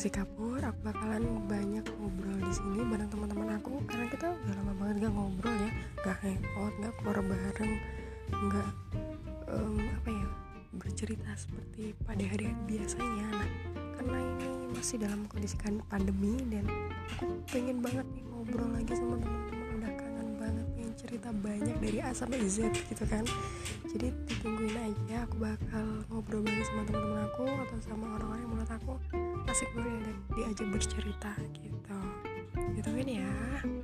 si Kapur aku bakalan banyak ngobrol di sini bareng teman-teman aku karena kita udah lama banget gak ngobrol ya gak hangout gak keluar bareng gak um, apa ya bercerita seperti pada hari biasanya. Nah karena ini masih dalam kondisi kan pandemi dan aku pengen banget nih ngobrol lagi sama teman-teman udah kangen banget pengen cerita banyak dari A sampai Z gitu kan. Jadi ditungguin aja aku bakal ngobrol lagi sama teman-teman aku atau sama orang-orang yang menurut aku asik banget diajak bercerita gitu. Ditungguin ya assalamualaikum